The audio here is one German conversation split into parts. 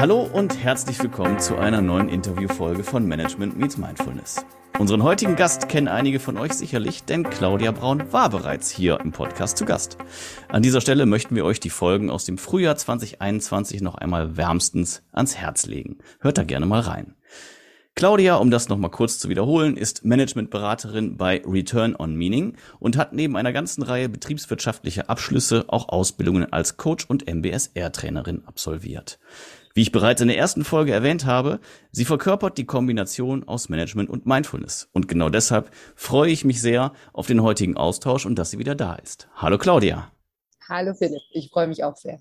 Hallo und herzlich willkommen zu einer neuen Interviewfolge von Management Meets Mindfulness. Unseren heutigen Gast kennen einige von euch sicherlich, denn Claudia Braun war bereits hier im Podcast zu Gast. An dieser Stelle möchten wir euch die Folgen aus dem Frühjahr 2021 noch einmal wärmstens ans Herz legen. Hört da gerne mal rein. Claudia, um das nochmal kurz zu wiederholen, ist Managementberaterin bei Return on Meaning und hat neben einer ganzen Reihe betriebswirtschaftlicher Abschlüsse auch Ausbildungen als Coach und MBSR-Trainerin absolviert. Wie ich bereits in der ersten Folge erwähnt habe, sie verkörpert die Kombination aus Management und Mindfulness. Und genau deshalb freue ich mich sehr auf den heutigen Austausch und dass sie wieder da ist. Hallo Claudia. Hallo Philipp, ich freue mich auch sehr.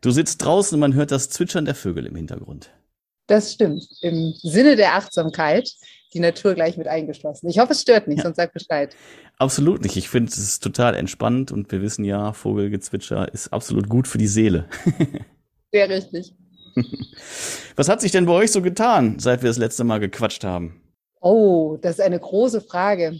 Du sitzt draußen und man hört das Zwitschern der Vögel im Hintergrund. Das stimmt. Im Sinne der Achtsamkeit die Natur gleich mit eingeschlossen. Ich hoffe, es stört nicht, ja. sonst sag Bescheid. Absolut nicht. Ich finde, es ist total entspannt und wir wissen ja, Vogelgezwitscher ist absolut gut für die Seele. Sehr richtig. Was hat sich denn bei euch so getan, seit wir das letzte Mal gequatscht haben? Oh, das ist eine große Frage.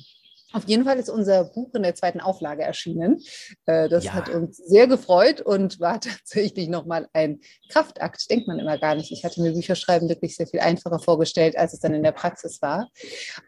Auf jeden Fall ist unser Buch in der zweiten Auflage erschienen. Äh, das ja. hat uns sehr gefreut und war tatsächlich nochmal ein Kraftakt. Denkt man immer gar nicht. Ich hatte mir Bücherschreiben wirklich sehr viel einfacher vorgestellt, als es dann in der Praxis war.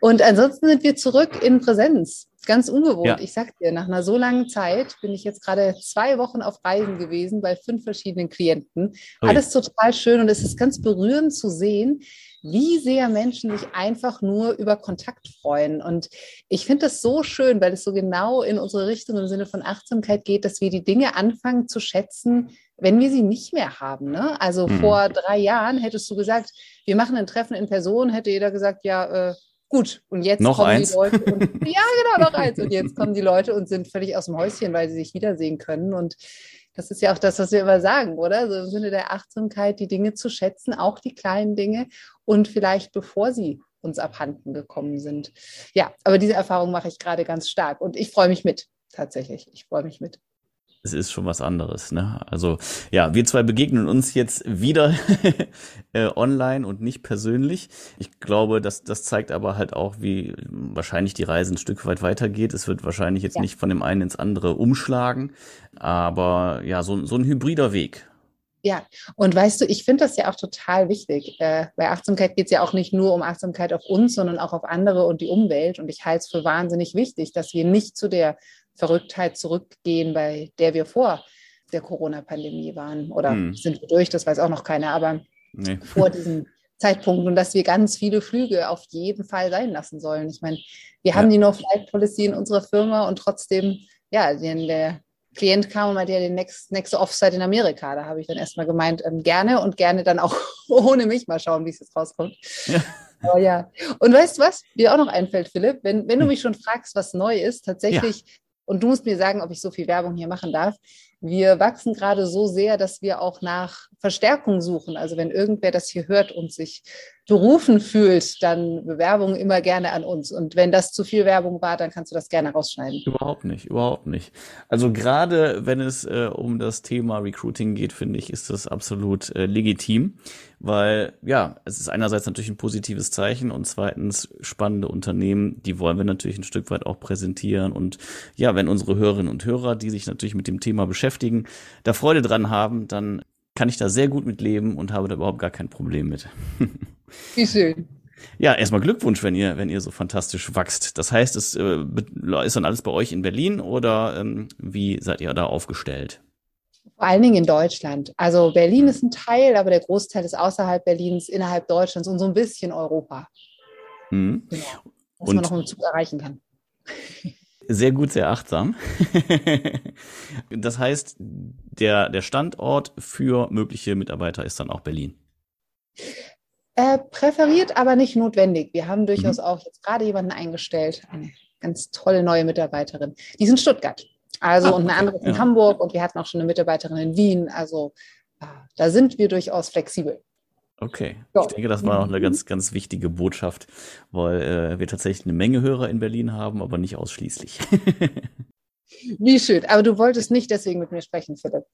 Und ansonsten sind wir zurück in Präsenz. Ganz ungewohnt. Ja. Ich sag dir, nach einer so langen Zeit bin ich jetzt gerade zwei Wochen auf Reisen gewesen bei fünf verschiedenen Klienten. Ui. Alles total schön und es ist ganz berührend zu sehen, wie sehr Menschen sich einfach nur über Kontakt freuen. Und ich finde das so schön, weil es so genau in unsere Richtung im Sinne von Achtsamkeit geht, dass wir die Dinge anfangen zu schätzen, wenn wir sie nicht mehr haben. Ne? Also mhm. vor drei Jahren hättest du gesagt, wir machen ein Treffen in Person, hätte jeder gesagt, ja, äh, gut, und jetzt noch kommen eins. die Leute und, ja, genau, noch eins. Und jetzt kommen die Leute und sind völlig aus dem Häuschen, weil sie sich wiedersehen können. Und das ist ja auch das, was wir immer sagen, oder? So im Sinne der Achtsamkeit, die Dinge zu schätzen, auch die kleinen Dinge und vielleicht bevor sie uns abhanden gekommen sind. Ja, aber diese Erfahrung mache ich gerade ganz stark und ich freue mich mit, tatsächlich. Ich freue mich mit es ist schon was anderes. Ne? Also ja, wir zwei begegnen uns jetzt wieder äh, online und nicht persönlich. Ich glaube, dass das zeigt aber halt auch, wie wahrscheinlich die Reise ein Stück weit weitergeht. Es wird wahrscheinlich jetzt ja. nicht von dem einen ins andere umschlagen, aber ja, so, so ein hybrider Weg. Ja, und weißt du, ich finde das ja auch total wichtig. Äh, bei Achtsamkeit geht es ja auch nicht nur um Achtsamkeit auf uns, sondern auch auf andere und die Umwelt. Und ich halte es für wahnsinnig wichtig, dass wir nicht zu der Verrücktheit zurückgehen, bei der wir vor der Corona-Pandemie waren. Oder hm. sind wir durch, das weiß auch noch keiner, aber nee. vor diesem Zeitpunkt und dass wir ganz viele Flüge auf jeden Fall sein lassen sollen. Ich meine, wir ja. haben die No-Flight-Policy in unserer Firma und trotzdem, ja, der Klient kam und meinte, ja, den next, nächste Offsite in Amerika. Da habe ich dann erstmal gemeint, ähm, gerne und gerne dann auch ohne mich mal schauen, wie es jetzt rauskommt. Ja. Aber ja. Und weißt du was, dir auch noch einfällt, Philipp, wenn, wenn du mich schon fragst, was neu ist, tatsächlich ja und du musst mir sagen, ob ich so viel Werbung hier machen darf. Wir wachsen gerade so sehr, dass wir auch nach Verstärkung suchen. Also wenn irgendwer das hier hört und sich berufen fühlt, dann Bewerbung immer gerne an uns. Und wenn das zu viel Werbung war, dann kannst du das gerne rausschneiden. Überhaupt nicht, überhaupt nicht. Also gerade wenn es äh, um das Thema Recruiting geht, finde ich, ist das absolut äh, legitim, weil ja, es ist einerseits natürlich ein positives Zeichen und zweitens spannende Unternehmen, die wollen wir natürlich ein Stück weit auch präsentieren. Und ja, wenn unsere Hörerinnen und Hörer, die sich natürlich mit dem Thema beschäftigen, da Freude dran haben, dann kann ich da sehr gut mit leben und habe da überhaupt gar kein Problem mit. Wie schön. Ja, erstmal Glückwunsch, wenn ihr, wenn ihr so fantastisch wächst. Das heißt, es äh, ist dann alles bei euch in Berlin oder ähm, wie seid ihr da aufgestellt? Vor allen Dingen in Deutschland. Also Berlin ist ein Teil, aber der Großteil ist außerhalb Berlins, innerhalb Deutschlands und so ein bisschen Europa. Mhm. Genau. Was und man noch im Zug erreichen kann. Sehr gut, sehr achtsam. das heißt, der, der Standort für mögliche Mitarbeiter ist dann auch Berlin. Äh, präferiert, aber nicht notwendig. Wir haben durchaus mhm. auch jetzt gerade jemanden eingestellt, eine ganz tolle neue Mitarbeiterin. Die ist in Stuttgart. Also ah, und eine andere ist in ja. Hamburg und wir hatten auch schon eine Mitarbeiterin in Wien. Also äh, da sind wir durchaus flexibel. Okay, ja. ich denke, das war auch eine ganz, ganz wichtige Botschaft, weil äh, wir tatsächlich eine Menge Hörer in Berlin haben, aber nicht ausschließlich. Wie schön. Aber du wolltest nicht deswegen mit mir sprechen, Philipp.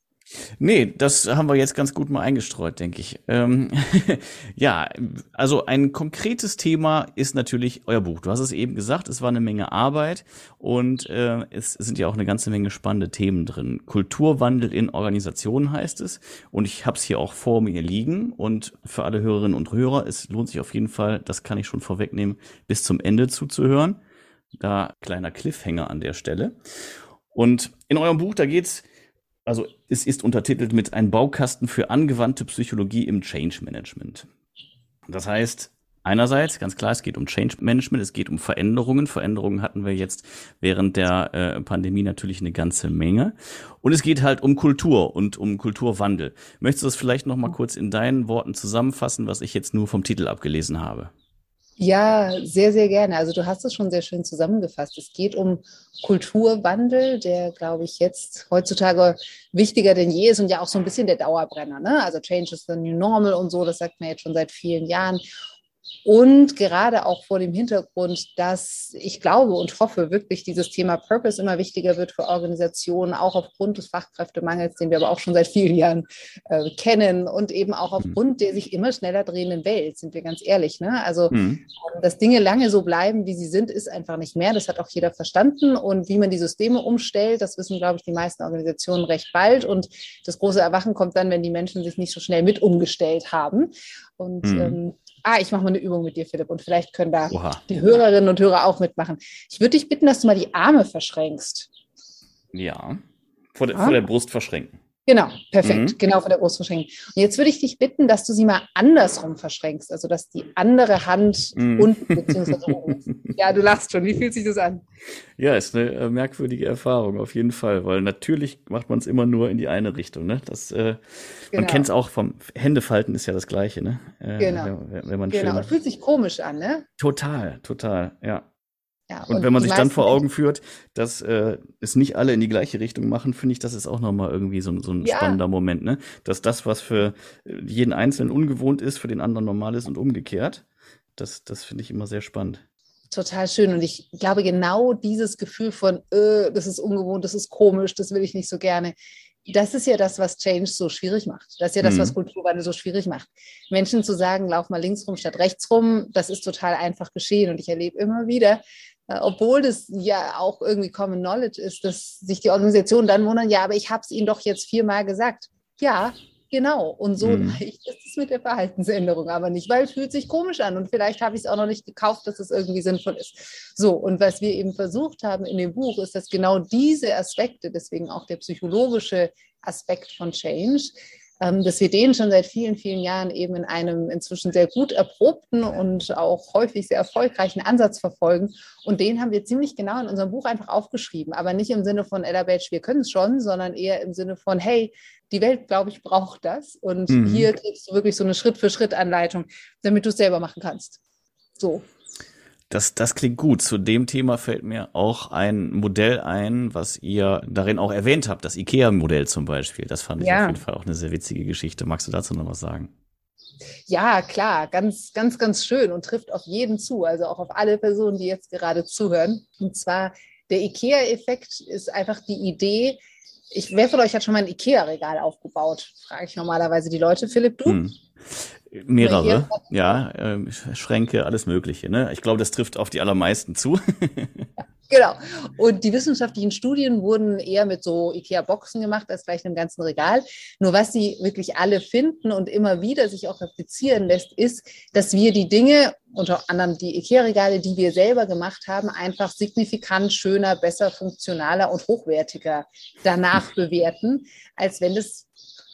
Nee, das haben wir jetzt ganz gut mal eingestreut, denke ich. Ähm, ja, also ein konkretes Thema ist natürlich euer Buch. Du hast es eben gesagt, es war eine Menge Arbeit und äh, es sind ja auch eine ganze Menge spannende Themen drin. Kulturwandel in Organisationen heißt es und ich habe es hier auch vor mir liegen und für alle Hörerinnen und Hörer, es lohnt sich auf jeden Fall, das kann ich schon vorwegnehmen, bis zum Ende zuzuhören. Da kleiner Cliffhanger an der Stelle. Und in eurem Buch, da geht's also es ist untertitelt mit ein Baukasten für angewandte Psychologie im Change Management. Das heißt, einerseits, ganz klar, es geht um Change Management, es geht um Veränderungen. Veränderungen hatten wir jetzt während der äh, Pandemie natürlich eine ganze Menge. Und es geht halt um Kultur und um Kulturwandel. Möchtest du das vielleicht noch mal kurz in deinen Worten zusammenfassen, was ich jetzt nur vom Titel abgelesen habe? Ja, sehr, sehr gerne. Also du hast es schon sehr schön zusammengefasst. Es geht um Kulturwandel, der, glaube ich, jetzt heutzutage wichtiger denn je ist und ja auch so ein bisschen der Dauerbrenner. Ne? Also Change is the new normal und so, das sagt man jetzt schon seit vielen Jahren. Und gerade auch vor dem Hintergrund, dass ich glaube und hoffe wirklich, dieses Thema Purpose immer wichtiger wird für Organisationen, auch aufgrund des Fachkräftemangels, den wir aber auch schon seit vielen Jahren äh, kennen und eben auch mhm. aufgrund der sich immer schneller drehenden Welt, sind wir ganz ehrlich. Ne? Also, mhm. dass Dinge lange so bleiben, wie sie sind, ist einfach nicht mehr. Das hat auch jeder verstanden. Und wie man die Systeme umstellt, das wissen, glaube ich, die meisten Organisationen recht bald. Und das große Erwachen kommt dann, wenn die Menschen sich nicht so schnell mit umgestellt haben. Und mhm. ähm, ah, ich mache mal eine Übung mit dir, Philipp, und vielleicht können da Oha. die Hörerinnen und Hörer auch mitmachen. Ich würde dich bitten, dass du mal die Arme verschränkst. Ja, vor, de, ah. vor der Brust verschränken. Genau, perfekt. Mhm. Genau vor der Brust verschränken. Und jetzt würde ich dich bitten, dass du sie mal andersrum verschränkst, also dass die andere Hand mhm. unten bzw. oben ist. Ja, du lachst schon. Wie fühlt sich das an? Ja, ist eine äh, merkwürdige Erfahrung auf jeden Fall, weil natürlich macht man es immer nur in die eine Richtung. Ne? Das, äh, genau. Man kennt es auch vom Händefalten ist ja das Gleiche. Ne? Äh, genau. Wenn, wenn man genau. Und fühlt sich komisch an, ne? Total, total, ja. Ja, und, und, wenn man sich dann vor Augen führt, dass äh, es nicht alle in die gleiche Richtung machen, finde ich, das ist auch nochmal irgendwie so, so ein ja. spannender Moment, ne? Dass das, was für jeden Einzelnen ungewohnt ist, für den anderen normal ist und umgekehrt. Das, das finde ich immer sehr spannend. Total schön. Und ich glaube, genau dieses Gefühl von, äh, das ist ungewohnt, das ist komisch, das will ich nicht so gerne, das ist ja das, was Change so schwierig macht. Das ist ja das, was mhm. Kulturwandel so schwierig macht. Menschen zu sagen, lauf mal links rum statt rechts rum, das ist total einfach geschehen. Und ich erlebe immer wieder, äh, obwohl das ja auch irgendwie Common Knowledge ist, dass sich die Organisationen dann wundern, ja, aber ich habe es Ihnen doch jetzt viermal gesagt. Ja, genau. Und so mhm. leicht ist es mit der Verhaltensänderung aber nicht, weil es fühlt sich komisch an und vielleicht habe ich es auch noch nicht gekauft, dass es irgendwie sinnvoll ist. So, und was wir eben versucht haben in dem Buch, ist, dass genau diese Aspekte, deswegen auch der psychologische Aspekt von Change, dass wir den schon seit vielen, vielen Jahren eben in einem inzwischen sehr gut erprobten und auch häufig sehr erfolgreichen Ansatz verfolgen. Und den haben wir ziemlich genau in unserem Buch einfach aufgeschrieben, aber nicht im Sinne von Ella Batch, wir können es schon, sondern eher im Sinne von, hey, die Welt, glaube ich, braucht das. Und mhm. hier kriegst du wirklich so eine Schritt-für-Schritt-Anleitung, damit du es selber machen kannst. So. Das, das klingt gut. Zu dem Thema fällt mir auch ein Modell ein, was ihr darin auch erwähnt habt, das IKEA-Modell zum Beispiel. Das fand ich ja. auf jeden Fall auch eine sehr witzige Geschichte. Magst du dazu noch was sagen? Ja, klar, ganz, ganz, ganz schön und trifft auf jeden zu, also auch auf alle Personen, die jetzt gerade zuhören. Und zwar der IKEA-Effekt ist einfach die Idee, ich, wer von euch hat schon mal ein IKEA-Regal aufgebaut? Frage ich normalerweise die Leute. Philipp, du? Hm. Mehrere, ja, äh, Schränke, alles Mögliche. Ne? Ich glaube, das trifft auf die allermeisten zu. genau. Und die wissenschaftlichen Studien wurden eher mit so IKEA-Boxen gemacht als gleich einem ganzen Regal. Nur was sie wirklich alle finden und immer wieder sich auch replizieren lässt, ist, dass wir die Dinge, unter anderem die IKEA-Regale, die wir selber gemacht haben, einfach signifikant schöner, besser, funktionaler und hochwertiger danach bewerten, als wenn es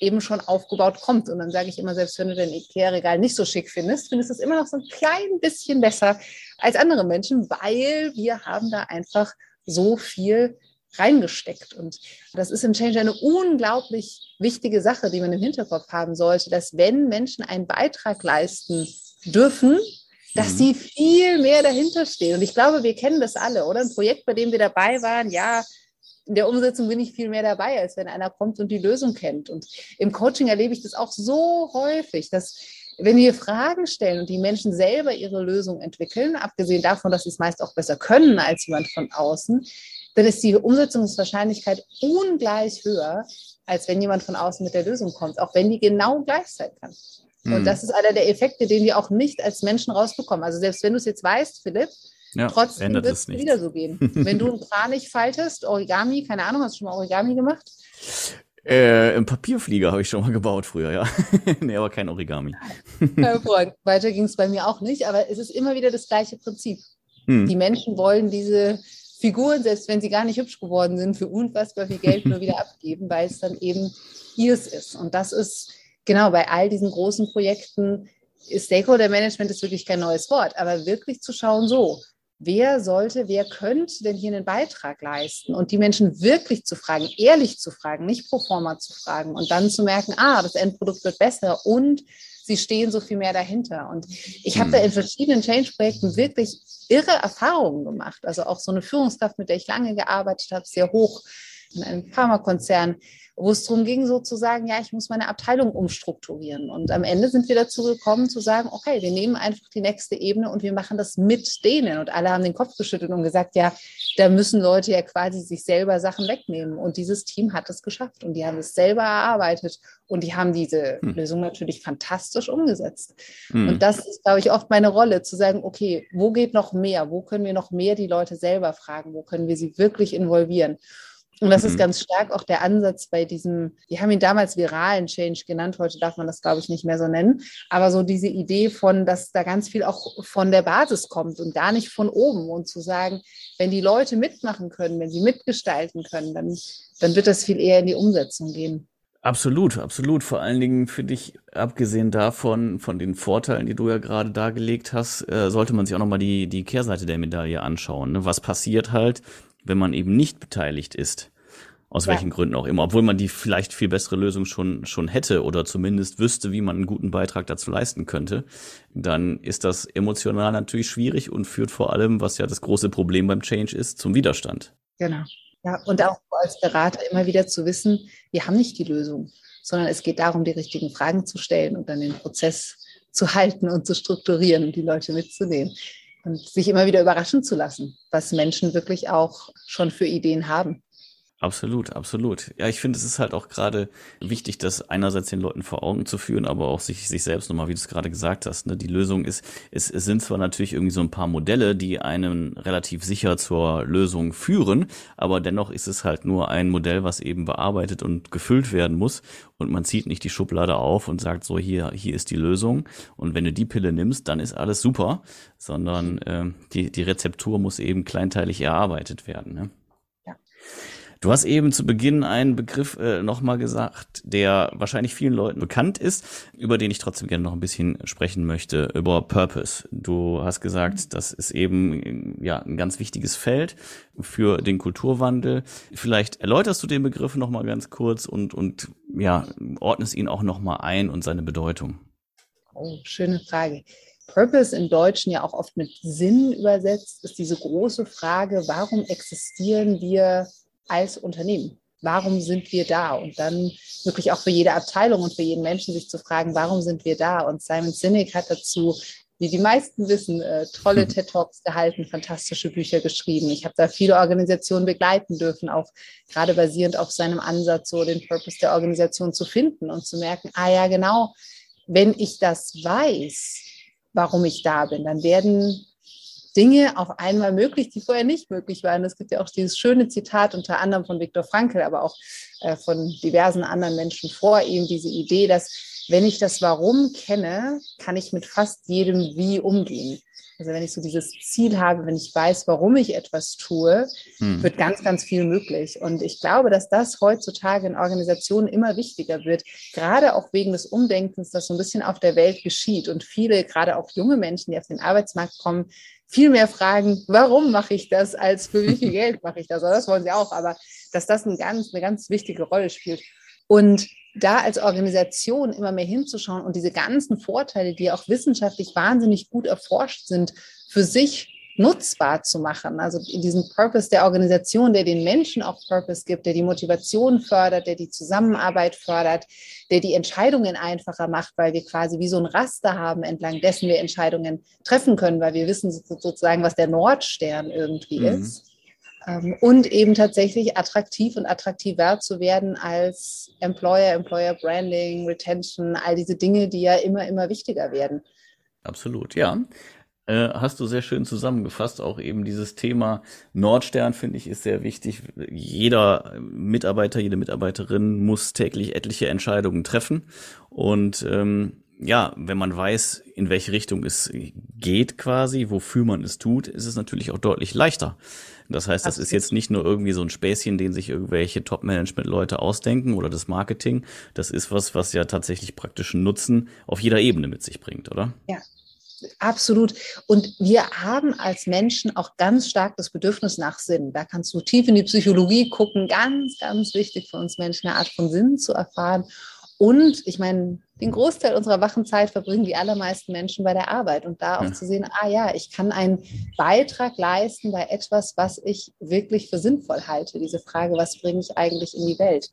eben schon aufgebaut kommt. Und dann sage ich immer, selbst wenn du dein Ikea-Regal nicht so schick findest, findest du es immer noch so ein klein bisschen besser als andere Menschen, weil wir haben da einfach so viel reingesteckt. Und das ist im Change eine unglaublich wichtige Sache, die man im Hinterkopf haben sollte, dass wenn Menschen einen Beitrag leisten dürfen, dass mhm. sie viel mehr dahinter stehen. Und ich glaube, wir kennen das alle, oder? Ein Projekt, bei dem wir dabei waren, ja, in der Umsetzung bin ich viel mehr dabei, als wenn einer kommt und die Lösung kennt. Und im Coaching erlebe ich das auch so häufig, dass wenn wir Fragen stellen und die Menschen selber ihre Lösung entwickeln, abgesehen davon, dass sie es meist auch besser können als jemand von außen, dann ist die Umsetzungswahrscheinlichkeit ungleich höher, als wenn jemand von außen mit der Lösung kommt, auch wenn die genau gleich sein kann. Mhm. Und hm. das ist einer der Effekte, den wir auch nicht als Menschen rausbekommen. Also selbst wenn du es jetzt weißt, Philipp, ja, trotzdem wird es wieder so gehen. wenn du einen Kranich faltest, Origami, keine Ahnung, hast du schon mal Origami gemacht? Äh, Im Papierflieger habe ich schon mal gebaut früher, ja. nee, aber kein Origami. Weiter ging es bei mir auch nicht, aber es ist immer wieder das gleiche Prinzip. Hm. Die Menschen wollen diese Figuren, selbst wenn sie gar nicht hübsch geworden sind, für unfassbar viel Geld nur wieder abgeben, weil es dann eben ihrs ist. Und das ist genau bei all diesen großen Projekten, Stakeholder Management ist wirklich kein neues Wort, aber wirklich zu schauen, so, wer sollte, wer könnte denn hier einen Beitrag leisten und die Menschen wirklich zu fragen, ehrlich zu fragen, nicht pro forma zu fragen und dann zu merken, ah, das Endprodukt wird besser und sie stehen so viel mehr dahinter. Und ich habe da in verschiedenen Change-Projekten wirklich irre Erfahrungen gemacht. Also auch so eine Führungskraft, mit der ich lange gearbeitet habe, sehr hoch in einem Pharmakonzern, wo es darum ging, sozusagen, ja, ich muss meine Abteilung umstrukturieren. Und am Ende sind wir dazu gekommen, zu sagen, okay, wir nehmen einfach die nächste Ebene und wir machen das mit denen. Und alle haben den Kopf geschüttelt und gesagt, ja, da müssen Leute ja quasi sich selber Sachen wegnehmen. Und dieses Team hat es geschafft und die haben es selber erarbeitet und die haben diese hm. Lösung natürlich fantastisch umgesetzt. Hm. Und das ist, glaube ich, oft meine Rolle, zu sagen, okay, wo geht noch mehr? Wo können wir noch mehr die Leute selber fragen? Wo können wir sie wirklich involvieren? Und das mhm. ist ganz stark auch der Ansatz bei diesem, wir haben ihn damals viralen Change genannt, heute darf man das, glaube ich, nicht mehr so nennen, aber so diese Idee von, dass da ganz viel auch von der Basis kommt und gar nicht von oben und zu sagen, wenn die Leute mitmachen können, wenn sie mitgestalten können, dann, dann wird das viel eher in die Umsetzung gehen. Absolut, absolut. Vor allen Dingen für dich, abgesehen davon, von den Vorteilen, die du ja gerade dargelegt hast, äh, sollte man sich auch nochmal die, die Kehrseite der Medaille anschauen. Ne? Was passiert halt, wenn man eben nicht beteiligt ist. Aus ja. welchen Gründen auch immer. Obwohl man die vielleicht viel bessere Lösung schon, schon hätte oder zumindest wüsste, wie man einen guten Beitrag dazu leisten könnte, dann ist das emotional natürlich schwierig und führt vor allem, was ja das große Problem beim Change ist, zum Widerstand. Genau. Ja, und auch als Berater immer wieder zu wissen, wir haben nicht die Lösung, sondern es geht darum, die richtigen Fragen zu stellen und dann den Prozess zu halten und zu strukturieren und die Leute mitzunehmen und sich immer wieder überraschen zu lassen, was Menschen wirklich auch schon für Ideen haben. Absolut, absolut. Ja, ich finde, es ist halt auch gerade wichtig, das einerseits den Leuten vor Augen zu führen, aber auch sich, sich selbst nochmal, wie du es gerade gesagt hast. Ne? Die Lösung ist, es, es sind zwar natürlich irgendwie so ein paar Modelle, die einen relativ sicher zur Lösung führen, aber dennoch ist es halt nur ein Modell, was eben bearbeitet und gefüllt werden muss. Und man zieht nicht die Schublade auf und sagt so, hier, hier ist die Lösung. Und wenn du die Pille nimmst, dann ist alles super, sondern äh, die, die Rezeptur muss eben kleinteilig erarbeitet werden. Ne? Ja. Du hast eben zu Beginn einen Begriff äh, nochmal gesagt, der wahrscheinlich vielen Leuten bekannt ist, über den ich trotzdem gerne noch ein bisschen sprechen möchte, über Purpose. Du hast gesagt, das ist eben ja ein ganz wichtiges Feld für den Kulturwandel. Vielleicht erläuterst du den Begriff nochmal ganz kurz und, und ja, ordnest ihn auch nochmal ein und seine Bedeutung. Oh, schöne Frage. Purpose im Deutschen ja auch oft mit Sinn übersetzt, ist diese große Frage, warum existieren wir als Unternehmen. Warum sind wir da? Und dann wirklich auch für jede Abteilung und für jeden Menschen sich zu fragen, warum sind wir da? Und Simon Sinek hat dazu, wie die meisten wissen, äh, tolle TED Talks gehalten, fantastische Bücher geschrieben. Ich habe da viele Organisationen begleiten dürfen, auch gerade basierend auf seinem Ansatz, so den Purpose der Organisation zu finden und zu merken, ah ja, genau, wenn ich das weiß, warum ich da bin, dann werden Dinge auf einmal möglich, die vorher nicht möglich waren. Es gibt ja auch dieses schöne Zitat unter anderem von Viktor Frankl, aber auch äh, von diversen anderen Menschen vor ihm, diese Idee, dass wenn ich das Warum kenne, kann ich mit fast jedem Wie umgehen. Also wenn ich so dieses Ziel habe, wenn ich weiß, warum ich etwas tue, hm. wird ganz, ganz viel möglich. Und ich glaube, dass das heutzutage in Organisationen immer wichtiger wird, gerade auch wegen des Umdenkens, das so ein bisschen auf der Welt geschieht. Und viele, gerade auch junge Menschen, die auf den Arbeitsmarkt kommen, viel mehr fragen, warum mache ich das, als für wie viel Geld mache ich das. Also das wollen sie auch, aber dass das eine ganz, eine ganz wichtige Rolle spielt. Und da als Organisation immer mehr hinzuschauen und diese ganzen Vorteile, die auch wissenschaftlich wahnsinnig gut erforscht sind, für sich nutzbar zu machen. Also in diesem Purpose der Organisation, der den Menschen auch Purpose gibt, der die Motivation fördert, der die Zusammenarbeit fördert, der die Entscheidungen einfacher macht, weil wir quasi wie so ein Raster haben, entlang dessen wir Entscheidungen treffen können, weil wir wissen sozusagen, was der Nordstern irgendwie mhm. ist und eben tatsächlich attraktiv und attraktiver zu werden als Employer, Employer Branding, Retention, all diese Dinge, die ja immer, immer wichtiger werden. Absolut, ja. Äh, hast du sehr schön zusammengefasst. Auch eben dieses Thema Nordstern, finde ich, ist sehr wichtig. Jeder Mitarbeiter, jede Mitarbeiterin muss täglich etliche Entscheidungen treffen. Und ähm, ja, wenn man weiß, in welche Richtung es geht quasi, wofür man es tut, ist es natürlich auch deutlich leichter. Das heißt, das ist jetzt nicht nur irgendwie so ein Späßchen, den sich irgendwelche Top-Management-Leute ausdenken oder das Marketing. Das ist was, was ja tatsächlich praktischen Nutzen auf jeder Ebene mit sich bringt, oder? Ja, Absolut. Und wir haben als Menschen auch ganz stark das Bedürfnis nach Sinn. Da kannst du tief in die Psychologie gucken. Ganz, ganz wichtig für uns Menschen, eine Art von Sinn zu erfahren. Und ich meine, den Großteil unserer Wachenzeit verbringen die allermeisten Menschen bei der Arbeit. Und da auch ja. zu sehen, ah ja, ich kann einen Beitrag leisten bei etwas, was ich wirklich für sinnvoll halte. Diese Frage, was bringe ich eigentlich in die Welt?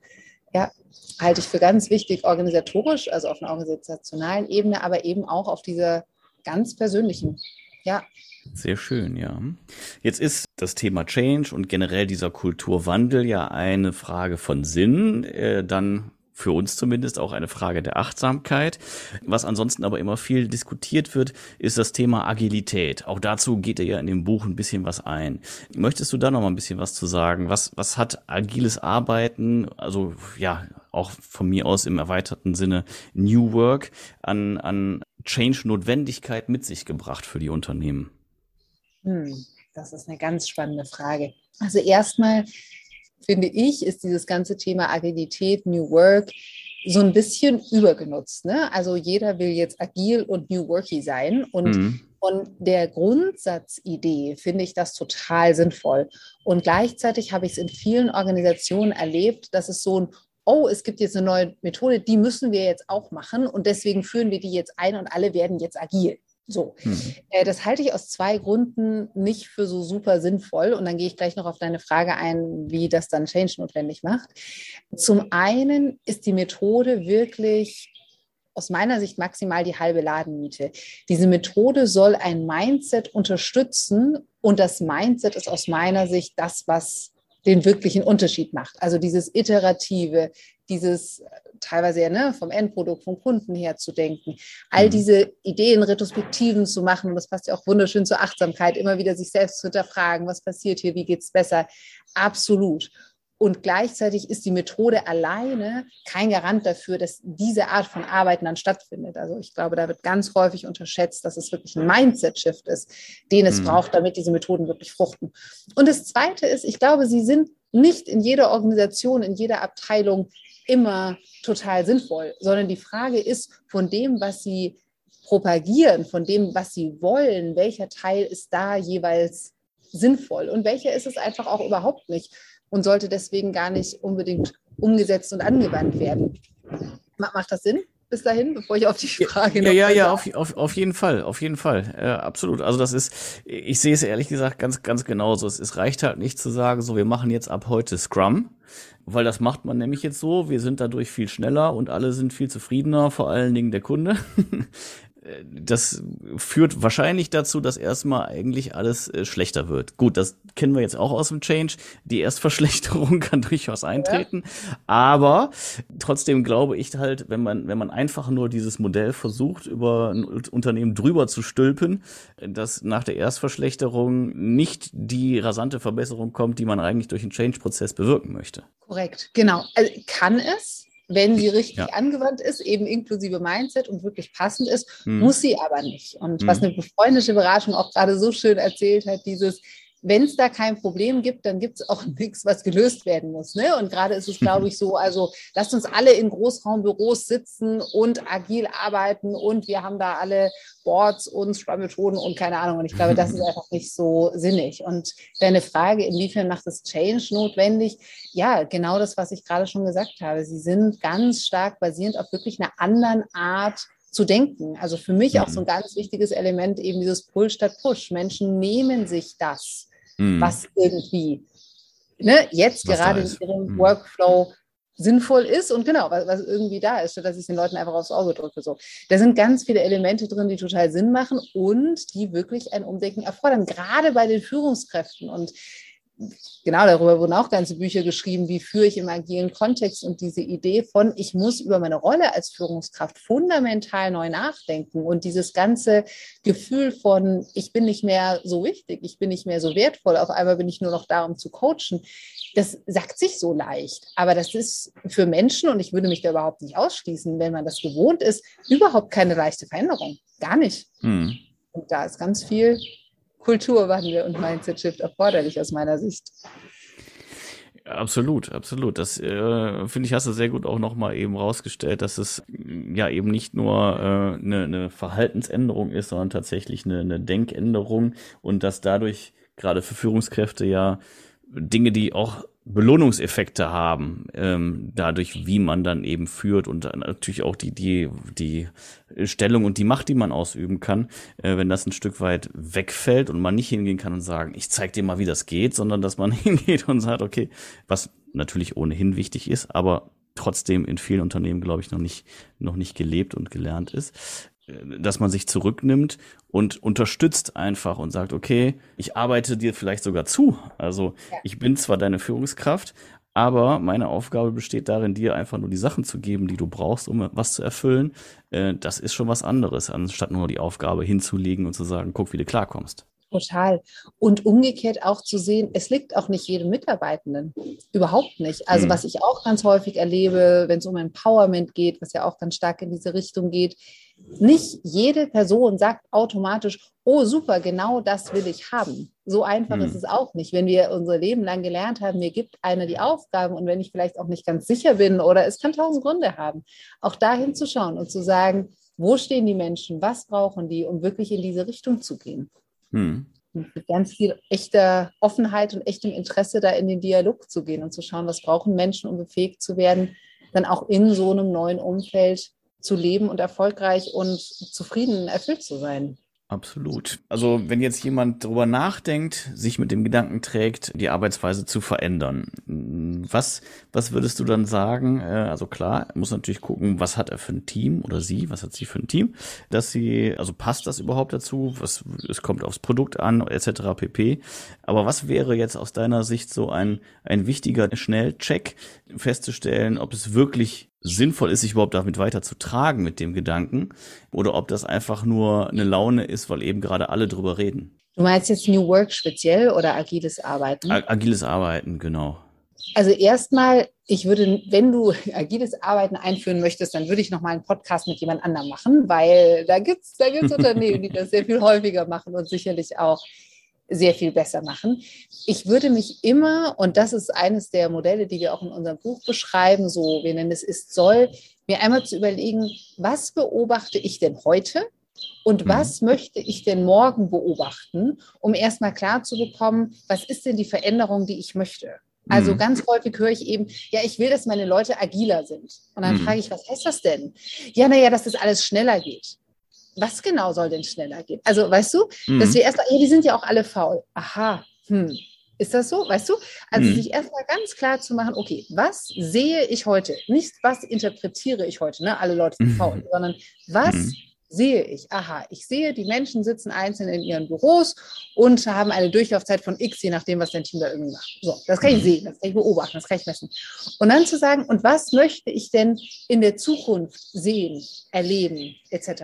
Ja, halte ich für ganz wichtig organisatorisch, also auf einer organisationalen Ebene, aber eben auch auf dieser ganz persönlichen. Ja. Sehr schön, ja. Jetzt ist das Thema Change und generell dieser Kulturwandel ja eine Frage von Sinn, äh, dann für uns zumindest auch eine Frage der Achtsamkeit. Was ansonsten aber immer viel diskutiert wird, ist das Thema Agilität. Auch dazu geht er ja in dem Buch ein bisschen was ein. Möchtest du da noch mal ein bisschen was zu sagen? Was, was hat agiles Arbeiten, also ja, auch von mir aus im erweiterten Sinne New Work an, an Change-Notwendigkeit mit sich gebracht für die Unternehmen? Hm, das ist eine ganz spannende Frage. Also erstmal finde ich, ist dieses ganze Thema Agilität, New Work so ein bisschen übergenutzt. Ne? Also jeder will jetzt agil und New Worky sein und mhm. Von der Grundsatzidee finde ich das total sinnvoll. Und gleichzeitig habe ich es in vielen Organisationen erlebt, dass es so ein oh, es gibt jetzt eine neue Methode, die müssen wir jetzt auch machen und deswegen führen wir die jetzt ein und alle werden jetzt agil. So, hm. äh, das halte ich aus zwei Gründen nicht für so super sinnvoll. Und dann gehe ich gleich noch auf deine Frage ein, wie das dann Change notwendig macht. Zum einen ist die Methode wirklich aus meiner Sicht maximal die halbe Ladenmiete. Diese Methode soll ein Mindset unterstützen und das Mindset ist aus meiner Sicht das, was den wirklichen Unterschied macht. Also dieses Iterative, dieses teilweise ja ne, vom Endprodukt, vom Kunden her zu denken, all mhm. diese Ideen, Retrospektiven zu machen, und das passt ja auch wunderschön zur Achtsamkeit, immer wieder sich selbst zu hinterfragen, was passiert hier, wie geht es besser, absolut. Und gleichzeitig ist die Methode alleine kein Garant dafür, dass diese Art von Arbeiten dann stattfindet. Also ich glaube, da wird ganz häufig unterschätzt, dass es wirklich ein Mindset-Shift ist, den es mhm. braucht, damit diese Methoden wirklich fruchten. Und das Zweite ist, ich glaube, sie sind nicht in jeder Organisation, in jeder Abteilung immer total sinnvoll, sondern die Frage ist von dem, was sie propagieren, von dem, was sie wollen, welcher Teil ist da jeweils sinnvoll und welcher ist es einfach auch überhaupt nicht und sollte deswegen gar nicht unbedingt umgesetzt und angewandt werden. Macht das Sinn? Bis dahin, bevor ich auf die Frage Ja, ja, ja, auf, auf, auf jeden Fall, auf jeden Fall, äh, absolut. Also das ist, ich sehe es ehrlich gesagt ganz, ganz genauso. Es, es reicht halt nicht zu sagen, so, wir machen jetzt ab heute Scrum, weil das macht man nämlich jetzt so. Wir sind dadurch viel schneller und alle sind viel zufriedener, vor allen Dingen der Kunde. das führt wahrscheinlich dazu, dass erstmal eigentlich alles äh, schlechter wird. Gut, das kennen wir jetzt auch aus dem Change. Die Erstverschlechterung kann durchaus eintreten. Ja. Aber trotzdem glaube ich halt, wenn man, wenn man einfach nur dieses Modell versucht, über ein Unternehmen drüber zu stülpen, dass nach der Erstverschlechterung nicht die rasante Verbesserung kommt, die man eigentlich durch einen Change-Prozess bewirken möchte. Korrekt, genau. Also kann es, wenn sie richtig ja. angewandt ist, eben inklusive Mindset und wirklich passend ist, hm. muss sie aber nicht. Und hm. was eine befreundete Beratung auch gerade so schön erzählt hat, dieses, wenn es da kein Problem gibt, dann gibt es auch nichts, was gelöst werden muss. Ne? Und gerade ist es, glaube ich, so, also lasst uns alle in Großraumbüros sitzen und agil arbeiten und wir haben da alle Boards und Scrum-Methoden und keine Ahnung. Und ich glaube, das ist einfach nicht so sinnig. Und deine Frage, inwiefern macht es Change notwendig? Ja, genau das, was ich gerade schon gesagt habe. Sie sind ganz stark basierend auf wirklich einer anderen Art, zu denken. Also für mich auch so ein ganz wichtiges Element eben dieses Pull statt Push. Menschen nehmen sich das mhm. was irgendwie ne, jetzt was gerade in ihrem mhm. Workflow sinnvoll ist und genau, was, was irgendwie da ist, statt dass ich den Leuten einfach aufs Auge drücke. So. Da sind ganz viele Elemente drin, die total Sinn machen und die wirklich ein Umdenken erfordern, gerade bei den Führungskräften. Und genau darüber wurden auch ganze Bücher geschrieben, wie führe ich im agilen Kontext und diese Idee von, ich muss über meine Rolle als Führungskraft fundamental neu nachdenken und dieses ganze Gefühl von, ich bin nicht mehr so wichtig, ich bin nicht mehr so wertvoll, auf einmal bin ich nur noch da, um zu coachen. Das sagt sich so leicht, aber das ist für Menschen, und ich würde mich da überhaupt nicht ausschließen, wenn man das gewohnt ist, überhaupt keine leichte Veränderung. Gar nicht. Hm. Und da ist ganz viel Kulturwandel und Mindset-Shift erforderlich aus meiner Sicht. Absolut, absolut. Das äh, finde ich, hast du sehr gut auch nochmal eben rausgestellt, dass es ja eben nicht nur eine äh, ne, ne Verhaltensänderung ist, sondern tatsächlich eine, eine Denkänderung und dass dadurch gerade für Führungskräfte ja Dinge, die auch Belohnungseffekte haben, ähm, dadurch, wie man dann eben führt und natürlich auch die, die, die Stellung und die Macht, die man ausüben kann, äh, wenn das ein Stück weit wegfällt und man nicht hingehen kann und sagen, ich zeig dir mal, wie das geht, sondern dass man hingeht und sagt, okay, was natürlich ohnehin wichtig ist, aber trotzdem in vielen Unternehmen, glaube ich, noch nicht, noch nicht gelebt und gelernt ist dass man sich zurücknimmt und unterstützt einfach und sagt, okay, ich arbeite dir vielleicht sogar zu. Also ich bin zwar deine Führungskraft, aber meine Aufgabe besteht darin, dir einfach nur die Sachen zu geben, die du brauchst, um was zu erfüllen. Äh, das ist schon was anderes, anstatt nur die Aufgabe hinzulegen und zu sagen, guck, wie du klarkommst. Total. Und umgekehrt auch zu sehen, es liegt auch nicht jedem Mitarbeitenden. Überhaupt nicht. Also, mhm. was ich auch ganz häufig erlebe, wenn es um Empowerment geht, was ja auch ganz stark in diese Richtung geht, nicht jede Person sagt automatisch, oh super, genau das will ich haben. So einfach hm. ist es auch nicht. Wenn wir unser Leben lang gelernt haben, mir gibt einer die Aufgaben und wenn ich vielleicht auch nicht ganz sicher bin oder es kann tausend Gründe haben, auch da hinzuschauen und zu sagen, wo stehen die Menschen, was brauchen die, um wirklich in diese Richtung zu gehen. Hm. mit ganz viel echter Offenheit und echtem Interesse da in den Dialog zu gehen und zu schauen, was brauchen Menschen, um befähigt zu werden, dann auch in so einem neuen Umfeld zu leben und erfolgreich und zufrieden erfüllt zu sein. Absolut. Also wenn jetzt jemand darüber nachdenkt, sich mit dem Gedanken trägt, die Arbeitsweise zu verändern, was, was würdest du dann sagen? Äh, also klar, muss natürlich gucken, was hat er für ein Team oder sie, was hat sie für ein Team, dass sie, also passt das überhaupt dazu? Was, es kommt aufs Produkt an, etc. pp. Aber was wäre jetzt aus deiner Sicht so ein, ein wichtiger Schnellcheck, festzustellen, ob es wirklich sinnvoll ist, sich überhaupt damit weiter zu tragen mit dem Gedanken oder ob das einfach nur eine Laune ist, weil eben gerade alle drüber reden. Du meinst jetzt New Work speziell oder agiles Arbeiten? Agiles Arbeiten, genau. Also erstmal, ich würde, wenn du agiles Arbeiten einführen möchtest, dann würde ich nochmal einen Podcast mit jemand anderem machen, weil da gibt es da gibt's Unternehmen, die das sehr viel häufiger machen und sicherlich auch sehr viel besser machen. Ich würde mich immer, und das ist eines der Modelle, die wir auch in unserem Buch beschreiben, so, wir nennen es ist soll, mir einmal zu überlegen, was beobachte ich denn heute und mhm. was möchte ich denn morgen beobachten, um erstmal klar zu bekommen, was ist denn die Veränderung, die ich möchte. Also mhm. ganz häufig höre ich eben, ja, ich will, dass meine Leute agiler sind. Und dann mhm. frage ich, was heißt das denn? Ja, naja, dass das alles schneller geht was genau soll denn schneller gehen? Also, weißt du, mhm. dass wir erst, ja, die sind ja auch alle faul. Aha, hm. Ist das so? Weißt du? Also, mhm. sich erstmal ganz klar zu machen, okay, was sehe ich heute? Nicht, was interpretiere ich heute, ne? Alle Leute sind mhm. faul, sondern was mhm sehe ich, aha, ich sehe, die Menschen sitzen einzeln in ihren Büros und haben eine Durchlaufzeit von X, je nachdem, was dein Team da irgendwie macht. So, das kann ich sehen, das kann ich beobachten, das kann ich messen. Und dann zu sagen, und was möchte ich denn in der Zukunft sehen, erleben, etc.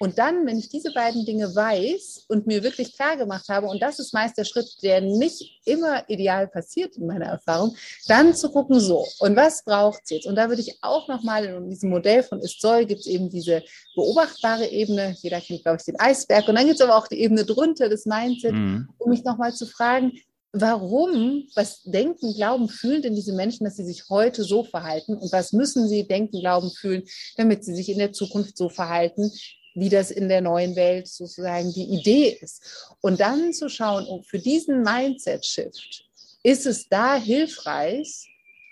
Und dann, wenn ich diese beiden Dinge weiß und mir wirklich klar gemacht habe, und das ist meist der Schritt, der nicht immer ideal passiert in meiner Erfahrung, dann zu gucken, so, und was braucht es jetzt? Und da würde ich auch nochmal in diesem Modell von ist soll, gibt es eben diese beobachtbare klare Ebene, jeder kennt, glaube ich, den Eisberg. Und dann gibt es aber auch die Ebene drunter, das Mindset, mhm. um mich nochmal zu fragen, warum, was denken, glauben, fühlen denn diese Menschen, dass sie sich heute so verhalten und was müssen sie denken, glauben, fühlen, damit sie sich in der Zukunft so verhalten, wie das in der neuen Welt sozusagen die Idee ist. Und dann zu schauen, oh, für diesen Mindset-Shift ist es da hilfreich,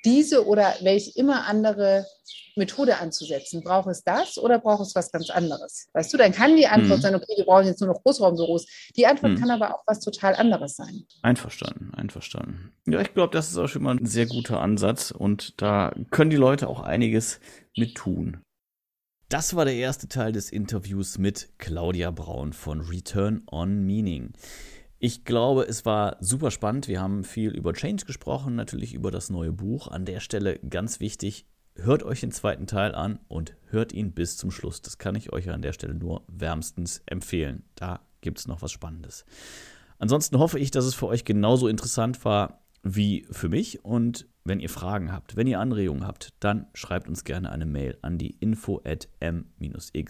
diese oder welche immer andere Methode anzusetzen. Braucht es das oder braucht es was ganz anderes? Weißt du, dann kann die Antwort mhm. sein, okay, wir brauchen jetzt nur noch Großraumbüros. Die Antwort mhm. kann aber auch was total anderes sein. Einverstanden, einverstanden. Ja, ich glaube, das ist auch schon mal ein sehr guter Ansatz und da können die Leute auch einiges mit tun. Das war der erste Teil des Interviews mit Claudia Braun von Return on Meaning. Ich glaube, es war super spannend. Wir haben viel über Change gesprochen, natürlich über das neue Buch. An der Stelle ganz wichtig, hört euch den zweiten Teil an und hört ihn bis zum Schluss. Das kann ich euch an der Stelle nur wärmstens empfehlen. Da gibt es noch was Spannendes. Ansonsten hoffe ich, dass es für euch genauso interessant war wie für mich. Und wenn ihr Fragen habt, wenn ihr Anregungen habt, dann schreibt uns gerne eine Mail an die info at m-x-m.net.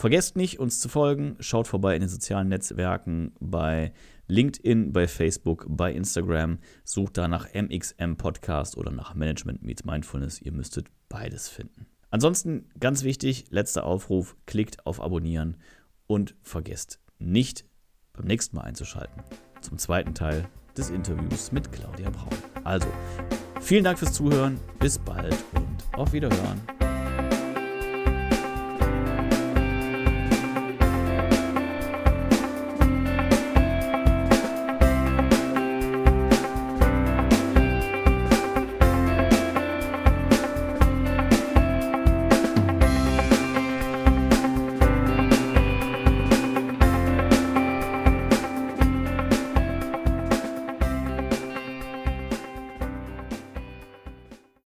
Vergesst nicht, uns zu folgen. Schaut vorbei in den sozialen Netzwerken bei LinkedIn, bei Facebook, bei Instagram. Sucht da nach MXM Podcast oder nach Management Meets Mindfulness. Ihr müsstet beides finden. Ansonsten ganz wichtig, letzter Aufruf, klickt auf Abonnieren und vergesst nicht beim nächsten Mal einzuschalten zum zweiten Teil des Interviews mit Claudia Braun. Also, vielen Dank fürs Zuhören, bis bald und auf Wiederhören.